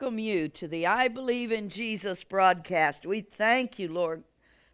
welcome you to the I Believe in Jesus broadcast. We thank you, Lord,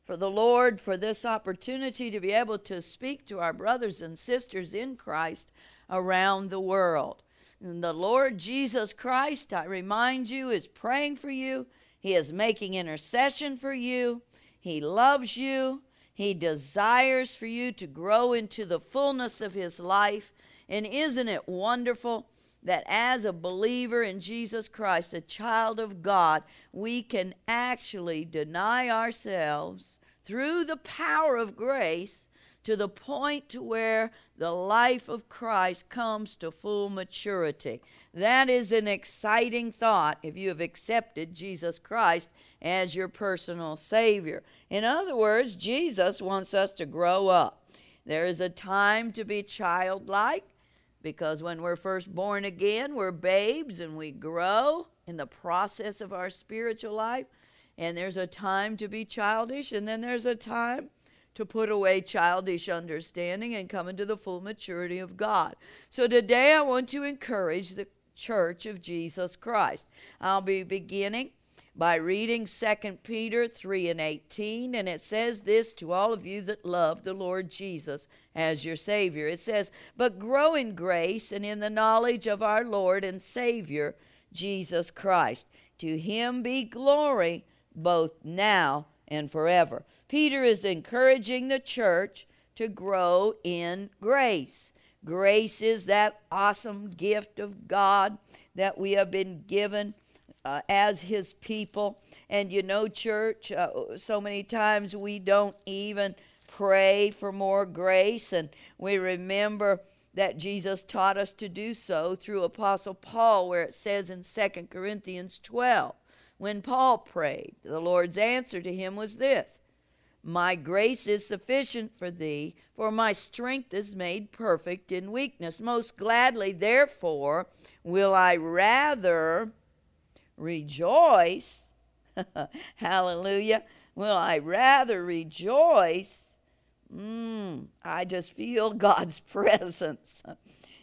for the Lord for this opportunity to be able to speak to our brothers and sisters in Christ around the world. And the Lord Jesus Christ, I remind you, is praying for you. He is making intercession for you. He loves you. He desires for you to grow into the fullness of His life. And isn't it wonderful that as a believer in Jesus Christ, a child of God, we can actually deny ourselves through the power of grace to the point to where the life of Christ comes to full maturity. That is an exciting thought if you have accepted Jesus Christ as your personal Savior. In other words, Jesus wants us to grow up. There is a time to be childlike because when we're first born again, we're babes and we grow in the process of our spiritual life. And there's a time to be childish, and then there's a time to put away childish understanding and come into the full maturity of God. So today I want to encourage the church of Jesus Christ. I'll be beginning by reading 2 Peter 3 and 18, and it says this to all of you that love the Lord Jesus as your Savior. It says, But grow in grace and in the knowledge of our Lord and Savior, Jesus Christ. To him be glory both now and forever. Peter is encouraging the church to grow in grace. Grace is that awesome gift of God that we have been given uh, as his people. And you know, church, uh, so many times we don't even pray for more grace, and we remember that Jesus taught us to do so through Apostle Paul, where it says in 2 Corinthians 12, when Paul prayed, the Lord's answer to him was this my grace is sufficient for thee, for my strength is made perfect in weakness. Most gladly, therefore, will I rather rejoice. Hallelujah. Will I rather rejoice? Mm, I just feel God's presence.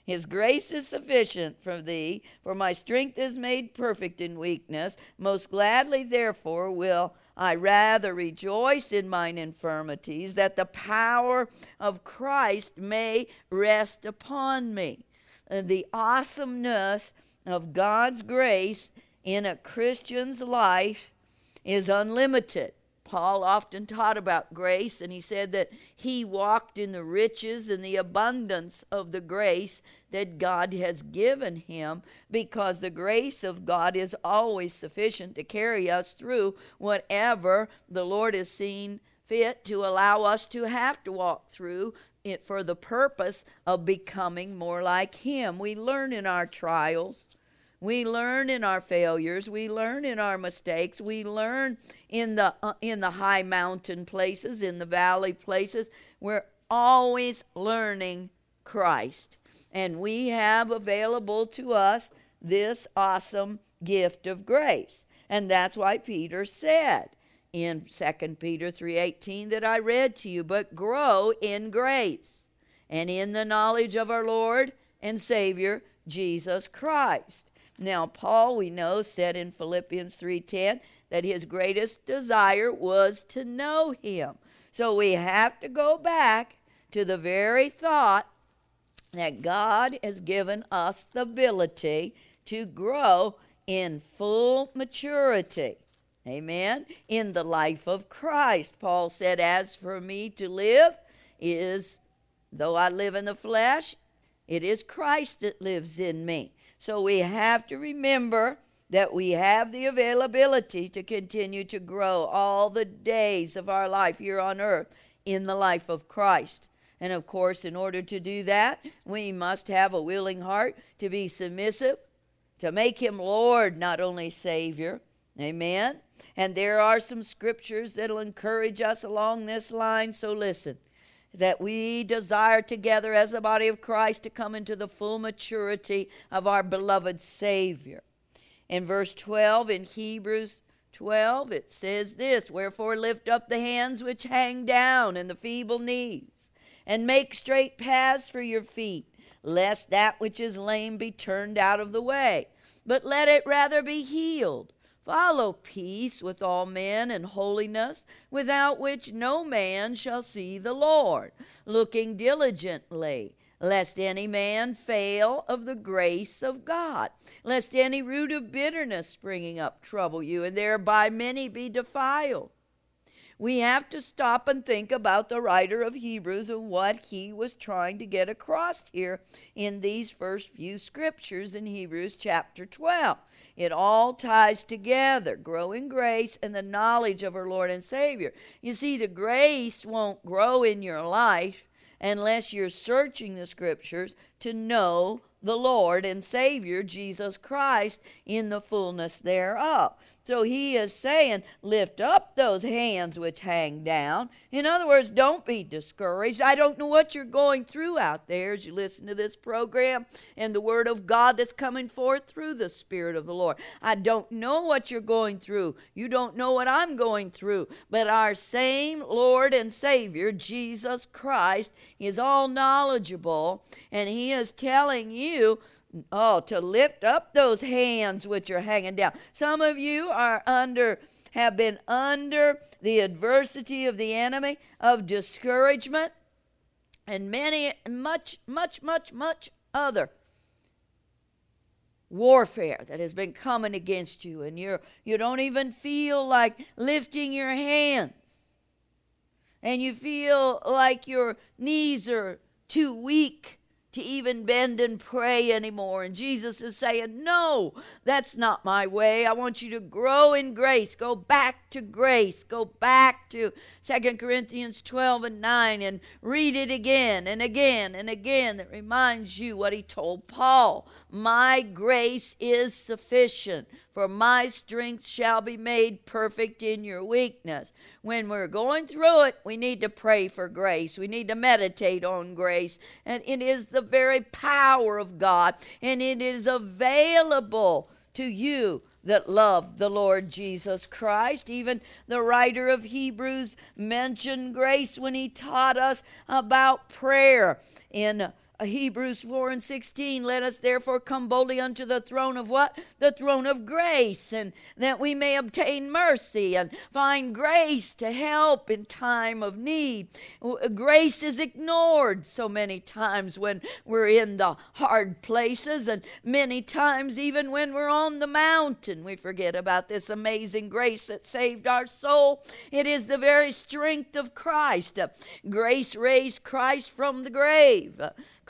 His grace is sufficient for thee, for my strength is made perfect in weakness. Most gladly, therefore, will I rather rejoice in mine infirmities, that the power of Christ may rest upon me. And the awesomeness of God's grace in a Christian's life is unlimited. Paul often taught about grace, and he said that he walked in the riches and the abundance of the grace that God has given him because the grace of God is always sufficient to carry us through whatever the Lord has seen fit to allow us to have to walk through it for the purpose of becoming more like Him. We learn in our trials. We learn in our failures, we learn in our mistakes, we learn in the uh, in the high mountain places, in the valley places. We're always learning Christ. And we have available to us this awesome gift of grace. And that's why Peter said in 2 Peter 3:18 that I read to you, but grow in grace and in the knowledge of our Lord and Savior Jesus Christ. Now, Paul, we know, said in Philippians 3:10 that his greatest desire was to know him. So we have to go back to the very thought that God has given us the ability to grow in full maturity. Amen. In the life of Christ. Paul said, As for me to live is, though I live in the flesh, it is Christ that lives in me. So we have to remember that we have the availability to continue to grow all the days of our life here on earth in the life of Christ. And of course, in order to do that, we must have a willing heart to be submissive, to make Him Lord, not only Savior. Amen. And there are some scriptures that'll encourage us along this line, so listen that we desire together as the body of Christ to come into the full maturity of our beloved Savior. In verse 12 in Hebrews 12, it says this Wherefore lift up the hands which hang down and the feeble knees, and make straight paths for your feet, lest that which is lame be turned out of the way. but let it rather be healed. Follow peace with all men and holiness, without which no man shall see the Lord, looking diligently, lest any man fail of the grace of God, lest any root of bitterness springing up trouble you, and thereby many be defiled we have to stop and think about the writer of Hebrews and what he was trying to get across here in these first few scriptures in Hebrews chapter 12. It all ties together grow in grace and the knowledge of our Lord and Savior. You see, the grace won't grow in your life unless you're searching the scriptures to know the Lord and Savior Jesus Christ in the fullness thereof. So he is saying, lift up those hands which hang down. In other words, don't be discouraged. I don't know what you're going through out there as you listen to this program and the Word of God that's coming forth through the Spirit of the Lord. I don't know what you're going through. You don't know what I'm going through. But our same Lord and Savior, Jesus Christ, is all knowledgeable and He is telling you Oh, to lift up those hands which are hanging down. Some of you are under, have been under the adversity of the enemy, of discouragement, and many, much, much, much, much other warfare that has been coming against you, and you're you don't even feel like lifting your hands, and you feel like your knees are too weak to even bend and pray anymore. And Jesus is saying, No, that's not my way. I want you to grow in grace. Go back to grace. Go back to Second Corinthians 12 and 9 and read it again and again and again. That reminds you what he told Paul My grace is sufficient, for my strength shall be made perfect in your weakness. When we're going through it, we need to pray for grace. We need to meditate on grace. And it is the very power of God, and it is available to you that love the Lord Jesus Christ. Even the writer of Hebrews mentioned grace when he taught us about prayer in Uh, Hebrews 4 and 16, let us therefore come boldly unto the throne of what? The throne of grace, and that we may obtain mercy and find grace to help in time of need. Uh, grace is ignored so many times when we're in the hard places, and many times even when we're on the mountain, we forget about this amazing grace that saved our soul. It is the very strength of Christ. Uh, grace raised Christ from the grave.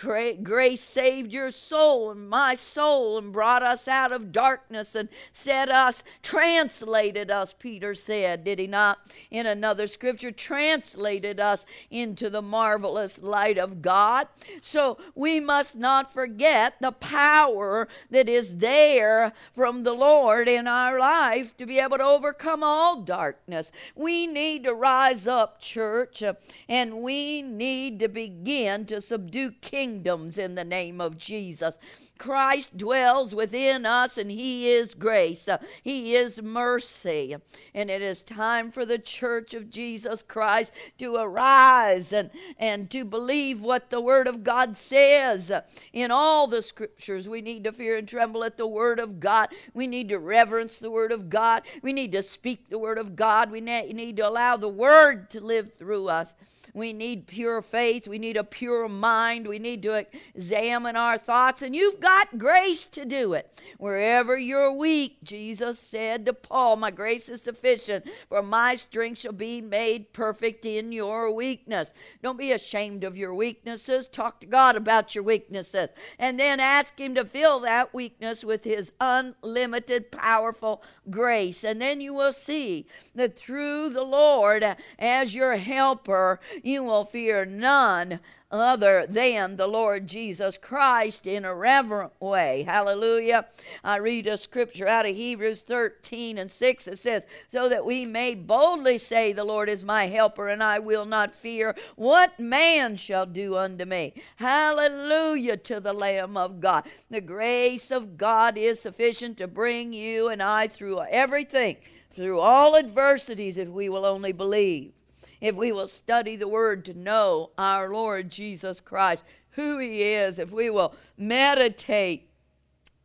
Grace saved your soul and my soul and brought us out of darkness and set us, translated us, Peter said, did he not? In another scripture, translated us into the marvelous light of God. So we must not forget the power that is there from the Lord in our life to be able to overcome all darkness. We need to rise up, church, and we need to begin to subdue kingdoms kingdoms in the name of Jesus. Christ dwells within us and He is grace, He is mercy. And it is time for the church of Jesus Christ to arise and, and to believe what the Word of God says. In all the scriptures, we need to fear and tremble at the Word of God. We need to reverence the Word of God. We need to speak the Word of God. We need to allow the Word to live through us. We need pure faith. We need a pure mind. We need to examine our thoughts, and you've got grace to do it. Wherever you're weak, Jesus said to Paul, My grace is sufficient, for my strength shall be made perfect in your weakness. Don't be ashamed of your weaknesses. Talk to God about your weaknesses, and then ask Him to fill that weakness with His unlimited, powerful grace. And then you will see that through the Lord, as your helper, you will fear none other than the Lord Jesus Christ in a reverent way. Hallelujah. I read a scripture out of Hebrews 13 and 6. It says, So that we may boldly say, The Lord is my helper, and I will not fear what man shall do unto me. Hallelujah to the Lamb of God. The grace of God is sufficient to bring you and I through everything, through all adversities, if we will only believe if we will study the Word to know our Lord Jesus Christ, who He is, if we will meditate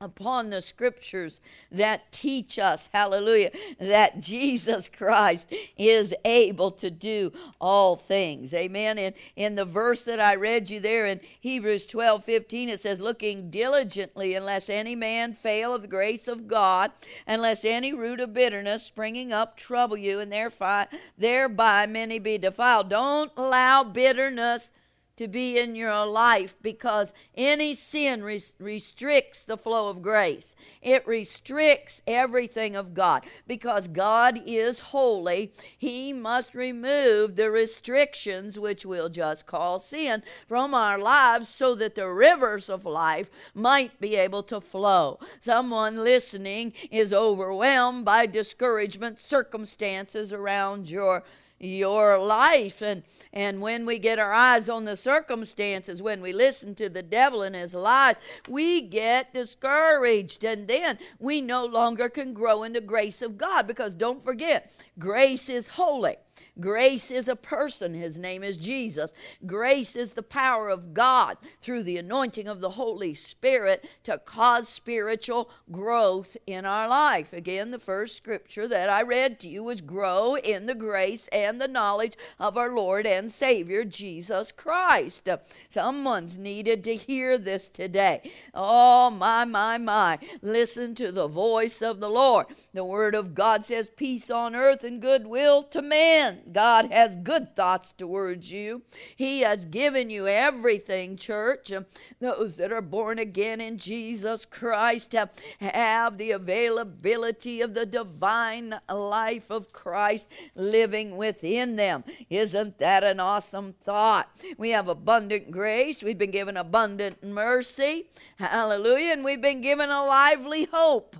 upon the scriptures that teach us, hallelujah, that Jesus Christ is able to do all things. Amen. And in the verse that I read you there in Hebrews 12 15, it says, Looking diligently, unless any man fail of the grace of God, unless any root of bitterness springing up trouble you, and thereby, thereby many be defiled. Don't allow bitterness to be in your life because any sin res- restricts the flow of grace. It restricts everything of God. Because God is holy, He must remove the restrictions, which we'll just call sin, from our lives so that the rivers of life might be able to flow. Someone listening is overwhelmed by discouragement, circumstances around your your life. And and when we get our eyes on the circumstances when we listen to the devil and his lies we get discouraged. And then we no longer can grow in the grace of God. Because don't forget grace is holy Grace is a person. His name is Jesus. Grace is the power of God through the anointing of the Holy Spirit to cause spiritual growth in our life. Again, the first scripture that I read to you was grow in the grace and the knowledge of our Lord and Savior Jesus Christ. Someone's needed to hear this today. Oh, my, my, my. Listen to the voice of the Lord. The Word of God says, Peace on earth and goodwill to men. God has good thoughts towards you. He has given you everything, church. Those that are born again in Jesus Christ have, have the availability of the divine life of Christ living within them. Isn't that an awesome thought? We have abundant grace. We've been given abundant mercy. Hallelujah. And we've been given a lively hope.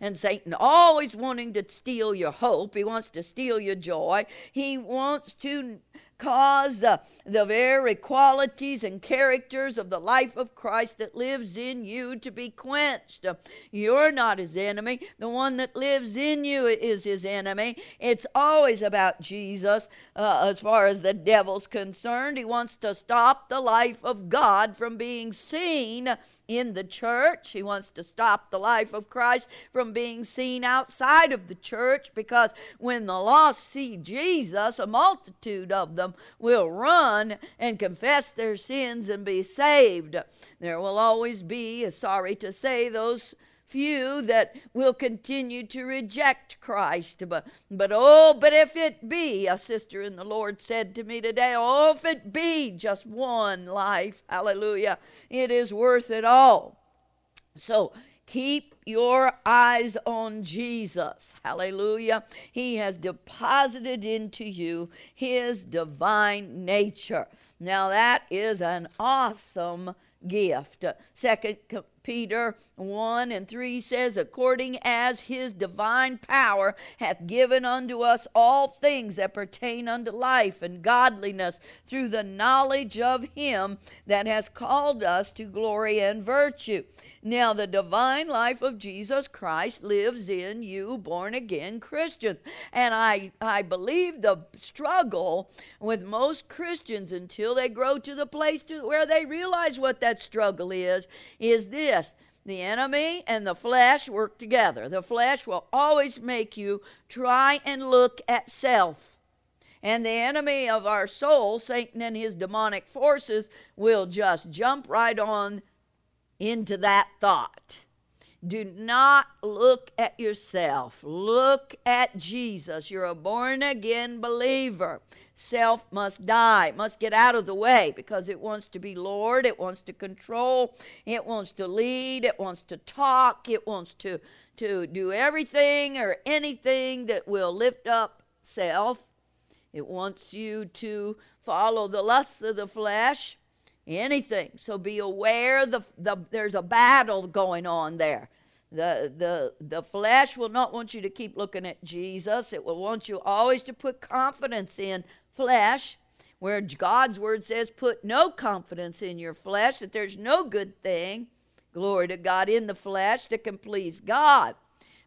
And Satan always wanting to steal your hope. He wants to steal your joy. He wants to cause the, the very qualities and characters of the life of Christ that lives in you to be quenched. You're not his enemy. The one that lives in you is his enemy. It's always about Jesus uh, as far as the devil's concerned. He wants to stop the life of God from being seen in the church. He wants to stop the life of Christ from being seen outside of the church because when the lost see Jesus, a multitude of them them will run and confess their sins and be saved. There will always be, sorry to say, those few that will continue to reject Christ. But, but oh, but if it be, a sister in the Lord said to me today, oh, if it be just one life, hallelujah, it is worth it all. So Keep your eyes on Jesus. Hallelujah. He has deposited into you his divine nature. Now, that is an awesome gift. Second Peter 1 and 3 says, According as his divine power hath given unto us all things that pertain unto life and godliness through the knowledge of him that has called us to glory and virtue. Now, the divine life of Jesus Christ lives in you, born again Christians. And I, I believe the struggle with most Christians until they grow to the place to where they realize what that struggle is, is this the enemy and the flesh work together. The flesh will always make you try and look at self. And the enemy of our soul, Satan and his demonic forces, will just jump right on into that thought. Do not look at yourself. Look at Jesus. You're a born again believer. Self must die, must get out of the way because it wants to be Lord, it wants to control, it wants to lead, it wants to talk, it wants to, to do everything or anything that will lift up self. It wants you to follow the lusts of the flesh, anything. So be aware the, the, there's a battle going on there. The, the, the flesh will not want you to keep looking at Jesus. It will want you always to put confidence in flesh, where God's word says, put no confidence in your flesh, that there's no good thing, glory to God, in the flesh that can please God.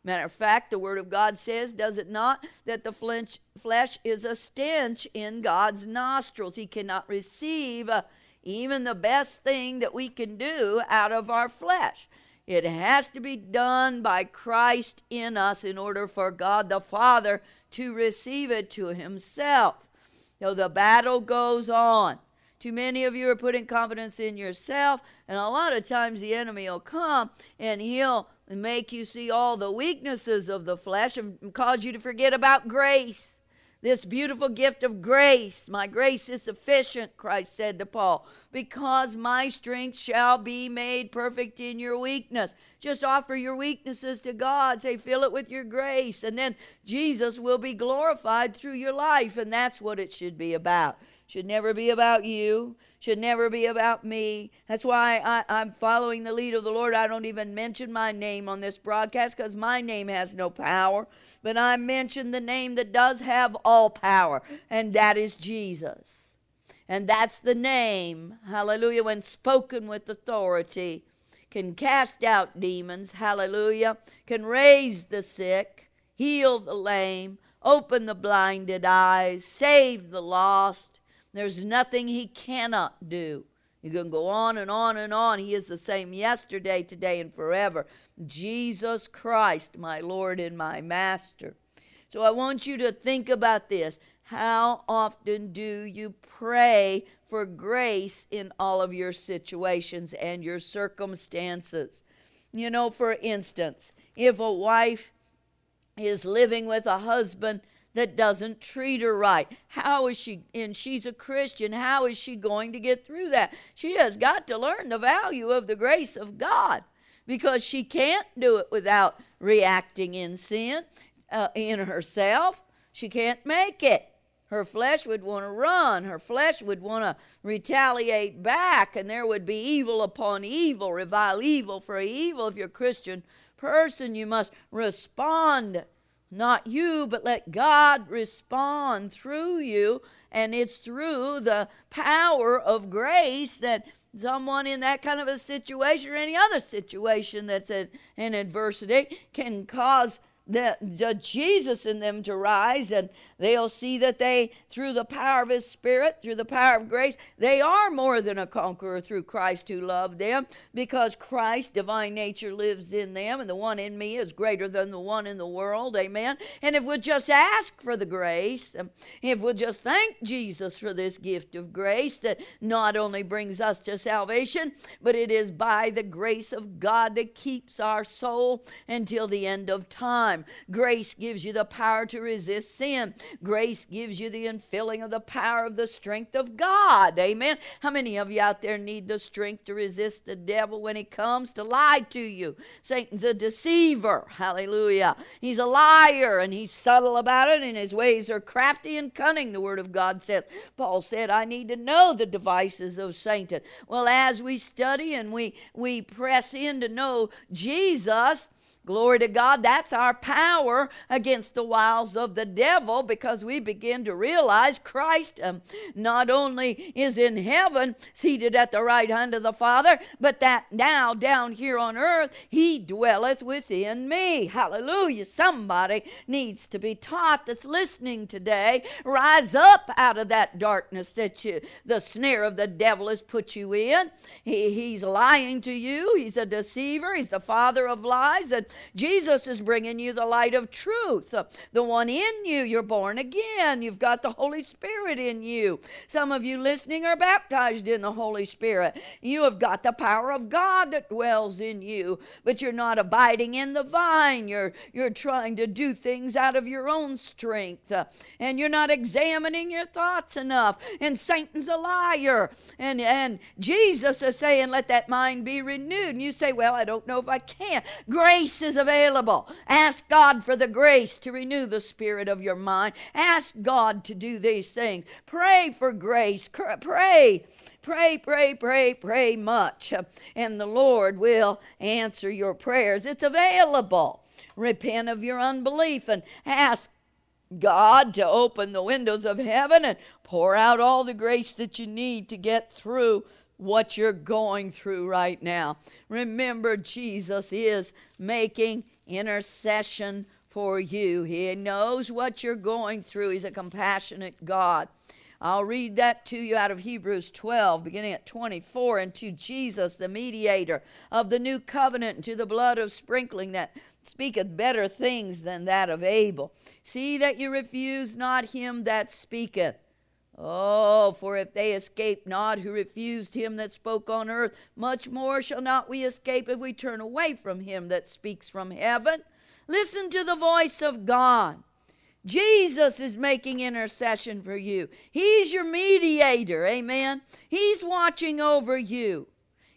Matter of fact, the Word of God says, does it not, that the flesh is a stench in God's nostrils. He cannot receive uh, even the best thing that we can do out of our flesh. It has to be done by Christ in us in order for God the Father to receive it to Himself. So the battle goes on. Too many of you are putting confidence in yourself, and a lot of times the enemy will come and he'll make you see all the weaknesses of the flesh and cause you to forget about grace this beautiful gift of grace. My grace is sufficient, Christ said to Paul, because my strength shall be made perfect in your weakness. Just offer your weaknesses to God. Say, fill it with your grace. And then Jesus will be glorified through your life. And that's what it should be about should never be about you, should never be about me. That's why I, am following the lead of the Lord. I don't even mention my name on this broadcast because my name has no power. But I mention the name that does have all power, and that is Jesus. And that's the name, hallelujah, when spoken with authority, can cast out demons, hallelujah, can raise the sick, heal the lame, open the blinded eyes, save the lost there's nothing he cannot do. You can go on and on and on. He is the same yesterday, today, and forever. Jesus Christ, my Lord and my Master. So I want you to think about this. How often do you pray for grace in all of your situations and your circumstances? You know, for instance, if a wife is living with a husband that doesn't treat her right. How is she, and she's a Christian, how is she going to get through that? She has got to learn the value of the grace of God because she can't do it without reacting in sin uh, in herself. She can't make it. Her flesh would want to run. Her flesh would want to retaliate back, and there would be evil upon evil, revile evil for evil. If you're a Christian person, you must respond not you, but let God respond through you. And it's through the power of grace that someone in that kind of a situation or any other situation that's in, adversity can cause the, the Jesus in them to rise, and they'll see that they, through the power of His Spirit, through the power of grace, they are more than a conqueror through Christ who loved them, because Christ's divine nature lives in them, and the one in me is greater than the one in the world. Amen. And if we'll just ask for the grace, if we'll just thank Jesus for this gift of grace that not only brings us to salvation, but it is by the grace of God that keeps our soul until the end of time Grace gives you the power to resist sin. Grace gives you the infilling of the power of the strength of God. Amen. How many of you out there need the strength to resist the devil when he comes to lie to you? Satan's a deceiver. Hallelujah. He's a liar and he's subtle about it, and his ways are crafty and cunning, the word of God says. Paul said, I need to know the devices of Satan. Well, as we study and we, we press in to know Jesus, Glory to God. That's our power against the wiles of the devil because we begin to realize Christ um, not only is in heaven, seated at the right hand of the Father, but that now down here on earth, he dwelleth within me. Hallelujah. Somebody needs to be taught that's listening today. Rise up out of that darkness that you, the snare of the devil has put you in. He, he's lying to you, he's a deceiver, he's the father of lies. And Jesus is bringing you the light of truth, the one in you. You're born again. You've got the Holy Spirit in you. Some of you listening are baptized in the Holy Spirit. You have got the power of God that dwells in you, but you're not abiding in the vine. You're, you're trying to do things out of your own strength, and you're not examining your thoughts enough. And Satan's a liar. And, and Jesus is saying, Let that mind be renewed. And you say, Well, I don't know if I can. Grace is available. Ask God for the grace to renew the spirit of your mind. Ask God to do these things. Pray for grace. Pray, pray, pray, pray, pray much, uh, and the Lord will answer your prayers. It's available. Repent of your unbelief and ask God to open the windows of heaven and pour out all the grace that you need to get through what you're going through right now. Remember, Jesus is making intercession for you. He knows what you're going through. He's a compassionate God. I'll read that to you out of Hebrews 12, beginning at 24. And to Jesus, the mediator of the new covenant, and to the blood of sprinkling that speaketh better things than that of Abel. See that you refuse not him that speaketh. Oh, for if they escape not who refused him that spoke on earth, much more shall not we escape if we turn away from him that speaks from heaven. Listen to the voice of God. Jesus is making intercession for you. He's your mediator. Amen. He's watching over you.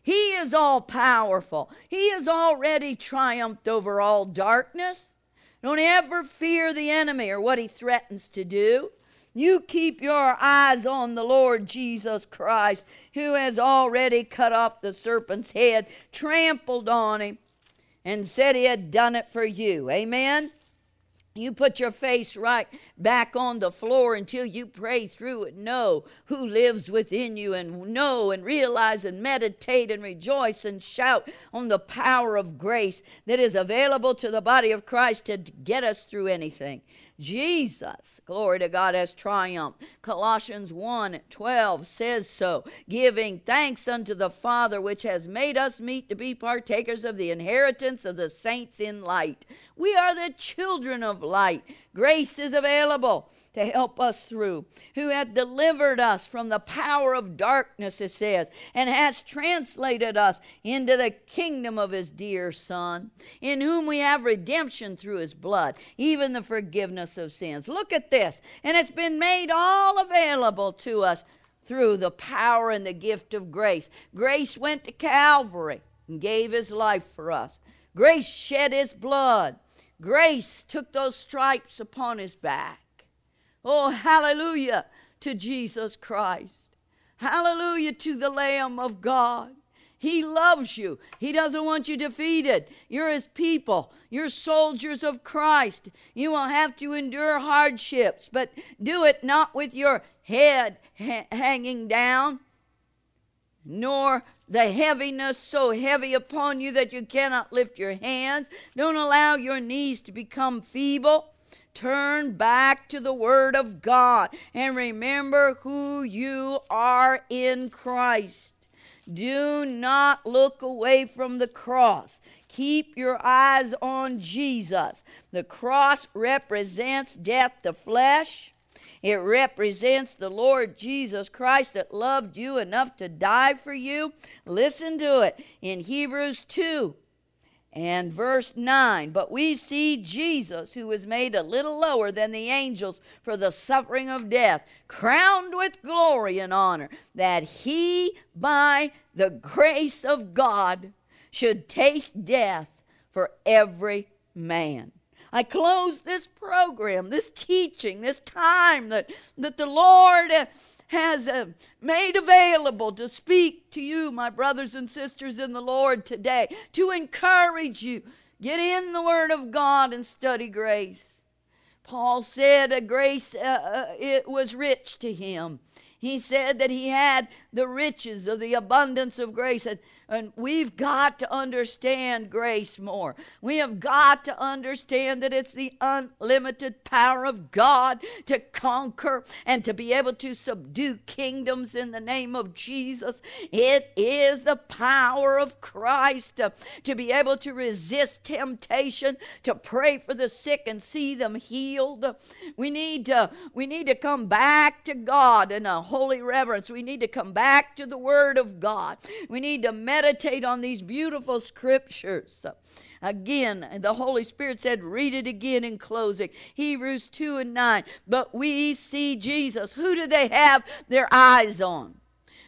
He is all powerful. He has already triumphed over all darkness. Don't ever fear the enemy or what he threatens to do. You keep your eyes on the Lord Jesus Christ, who has already cut off the serpent's head, trampled on him, and said he had done it for you. Amen. You put your face right back on the floor until you pray through it. Know who lives within you and know and realize and meditate and rejoice and shout on the power of grace that is available to the body of Christ to get us through anything. Jesus, glory to God, has triumphed. Colossians 1 12 says so, giving thanks unto the Father which has made us meet to be partakers of the inheritance of the saints in light. We are the children of light. Grace is available to help us through, who hath delivered us from the power of darkness, it says, and has translated us into the kingdom of his dear Son, in whom we have redemption through his blood, even the forgiveness of sins. Look at this. And it's been made all available to us through the power and the gift of grace. Grace went to Calvary and gave his life for us. Grace shed his blood Grace took those stripes upon his back. Oh, hallelujah to Jesus Christ. Hallelujah to the Lamb of God. He loves you. He doesn't want you defeated. You're his people. You're soldiers of Christ. You will have to endure hardships, but do it not with your head ha- hanging down, nor the heaviness so heavy upon you that you cannot lift your hands. Don't allow your knees to become feeble. Turn back to the Word of God and remember who you are in Christ. Do not look away from the cross. Keep your eyes on Jesus. The cross represents death to flesh, it represents the Lord Jesus Christ that loved you enough to die for you. Listen to it in Hebrews 2 and verse 9. But we see Jesus, who was made a little lower than the angels for the suffering of death, crowned with glory and honor, that he, by the grace of God, should taste death for every man. I close this program, this teaching, this time that, that the Lord has uh, made available to speak to you, my brothers and sisters in the Lord, today, to encourage you. Get in the Word of God and study grace. Paul said a grace uh, uh, it was rich to him. He said that he had the riches of the abundance of grace. And and we've got to understand grace more. We have got to understand that it's the unlimited power of God to conquer and to be able to subdue kingdoms in the name of Jesus. It is the power of Christ to, to be able to resist temptation, to pray for the sick and see them healed. We need to we need to come back to God in a holy reverence. We need to come back to the word of God. We need to meditate meditate on these beautiful scriptures. Again, the Holy Spirit said, read it again in closing. Hebrews 2 and 9. But we see Jesus. Who do they have their eyes on?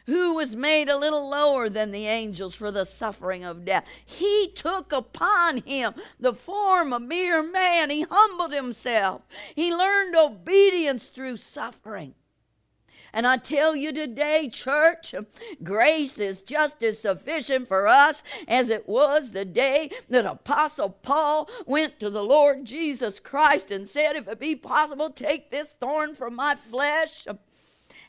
who was made a little lower than the angels for the suffering of death. He took upon him the form of mere man. He humbled himself. He learned obedience through suffering. And I tell you today, church, grace is just as sufficient for us as it was the day that Apostle Paul went to the Lord Jesus Christ and said, If it be possible, take this thorn from my flesh.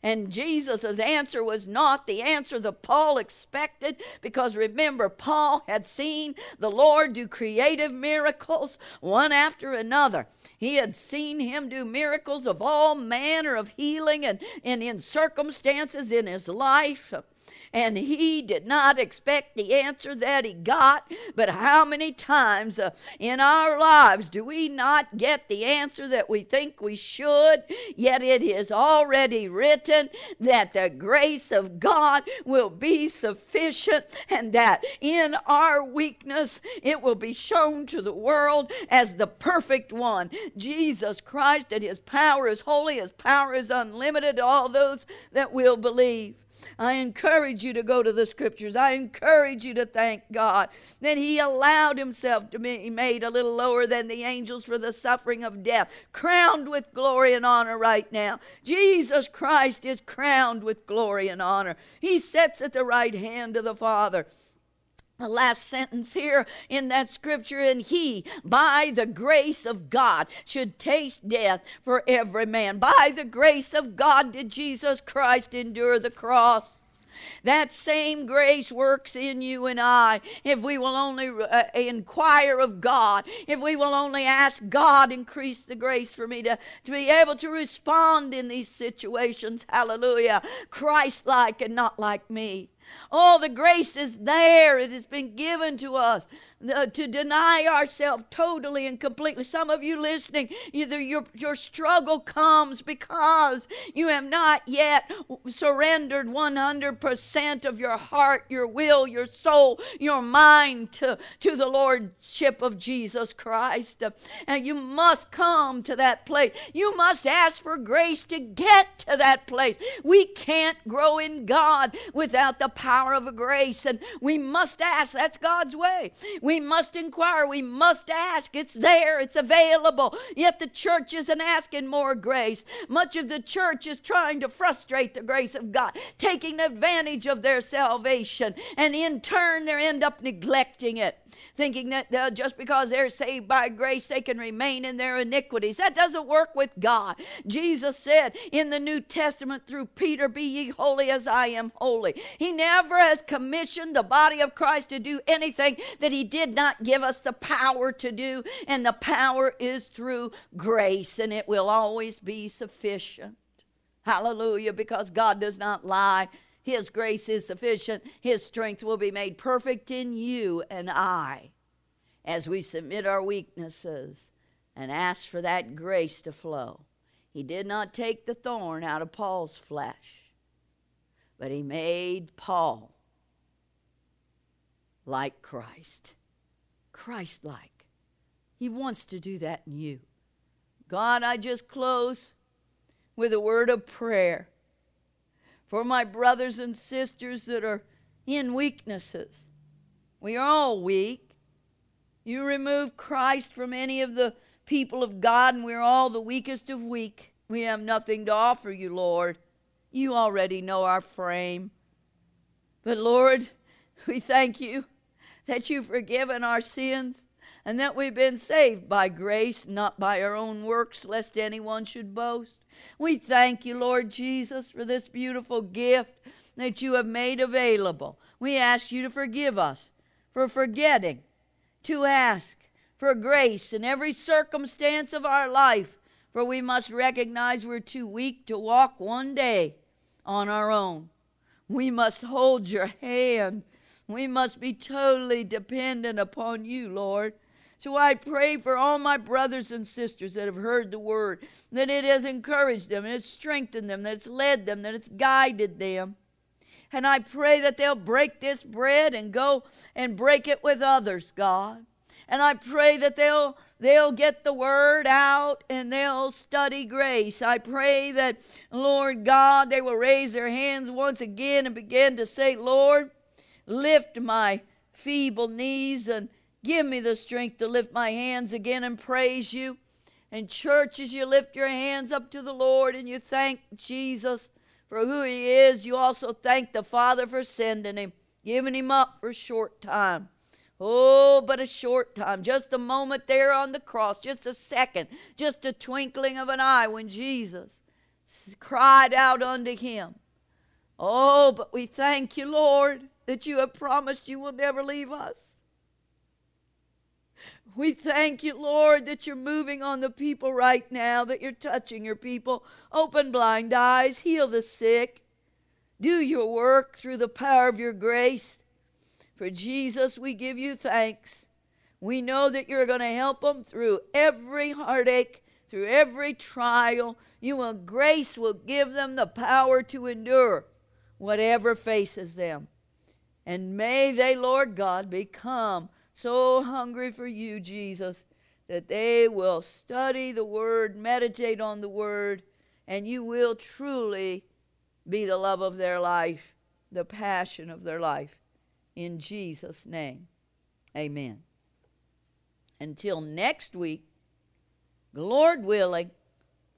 And Jesus' answer was not the answer that Paul expected because remember, Paul had seen the Lord do creative miracles one after another. He had seen him do miracles of all manner of healing and, and in circumstances in his life and he did not expect the answer that he got. But how many times uh, in our lives do we not get the answer that we think we should? Yet it is already written that the grace of God will be sufficient and that in our weakness it will be shown to the world as the perfect one. Jesus Christ, that his power is holy, his power is unlimited to all those that will believe. I encourage you to go to the scriptures. I encourage you to thank God that He allowed Himself to be made a little lower than the angels for the suffering of death, crowned with glory and honor right now. Jesus Christ is crowned with glory and honor. He sits at the right hand of the Father the last sentence here in that scripture, and he, by the grace of God, should taste death for every man. By the grace of God did Jesus Christ endure the cross. That same grace works in you and I if we will only uh, inquire of God, if we will only ask God, increase the grace for me to, to be able to respond in these situations. Hallelujah. Christ like and not like me. Oh, the grace is there. It has been given to us uh, to deny ourselves totally and completely. Some of you listening, either your, your struggle comes because you have not yet surrendered 100% of your heart, your will, your soul, your mind to, to the Lordship of Jesus Christ. And you must come to that place. You must ask for grace to get to that place. We can't grow in God without the power of a grace, and we must ask. That's God's way. We must inquire. We must ask. It's there, it's available. Yet the church isn't asking more grace. Much of the church is trying to frustrate the grace of God, taking advantage of their salvation, and in turn, they end up neglecting it, thinking that uh, just because they're saved by grace, they can remain in their iniquities. That doesn't work with God. Jesus said in the New Testament through Peter, Be ye holy as I am holy. He never has commissioned the body of Christ to do anything that He did not give us the power to do, and the power is through grace, and it will always be sufficient. Hallelujah, because God does not lie. His grace is sufficient. His strength will be made perfect in you and I as we submit our weaknesses and ask for that grace to flow. He did not take the thorn out of Paul's flesh, but he made Paul like Christ. Christ like. He wants to do that in you. God, I just close with a word of prayer for my brothers and sisters that are in weaknesses. We are all weak. You remove Christ from any of the people of God, and we're all the weakest of weak. We have nothing to offer you, Lord. You already know our frame. But Lord, we thank you that you've forgiven our sins and that we've been saved by grace, not by our own works, lest anyone should boast. We thank you, Lord Jesus, for this beautiful gift that you have made available. We ask you to forgive us for forgetting to ask for grace in every circumstance of our life, for we must recognize we're too weak to walk one day on our own. We must hold your hand we must be totally dependent upon you, Lord. So I pray for all my brothers and sisters that have heard the word, that it has encouraged them, and it's strengthened them, that it's led them, that it's guided them. And I pray that they'll break this bread and go and break it with others, God. And I pray that they'll they'll get the word out and they'll study grace. I pray that Lord God, they will raise their hands once again and begin to say, "Lord, lift my feeble knees and give me the strength to lift my hands again and praise you. And, church, as you lift your hands up to the Lord and you thank Jesus for who He is, you also thank the Father for sending Him, giving Him up for a short time. Oh, but a short time, just a moment there on the cross, just a second, just a twinkling of an eye when Jesus cried out unto him. Oh, but we thank you, Lord, that you have promised you will never leave us. We thank you, Lord, that you're moving on the people right now, that you're touching your people. Open blind eyes, heal the sick, do your work through the power of your grace. For Jesus, we give you thanks. We know that you're going to help them through every heartache, through every trial. You will grace will give them the power to endure whatever faces them. And may they, Lord God, become so hungry for you, Jesus, that they will study the Word, meditate on the Word, and you will truly be the love of their life, the passion of their life. In Jesus' name, amen. Until next week, Lord willing,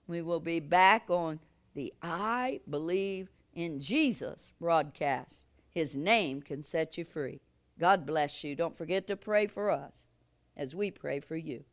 we will be back on the I Believe in Jesus broadcast. His name can set you free. God bless you. Don't forget to pray for us as we pray for you.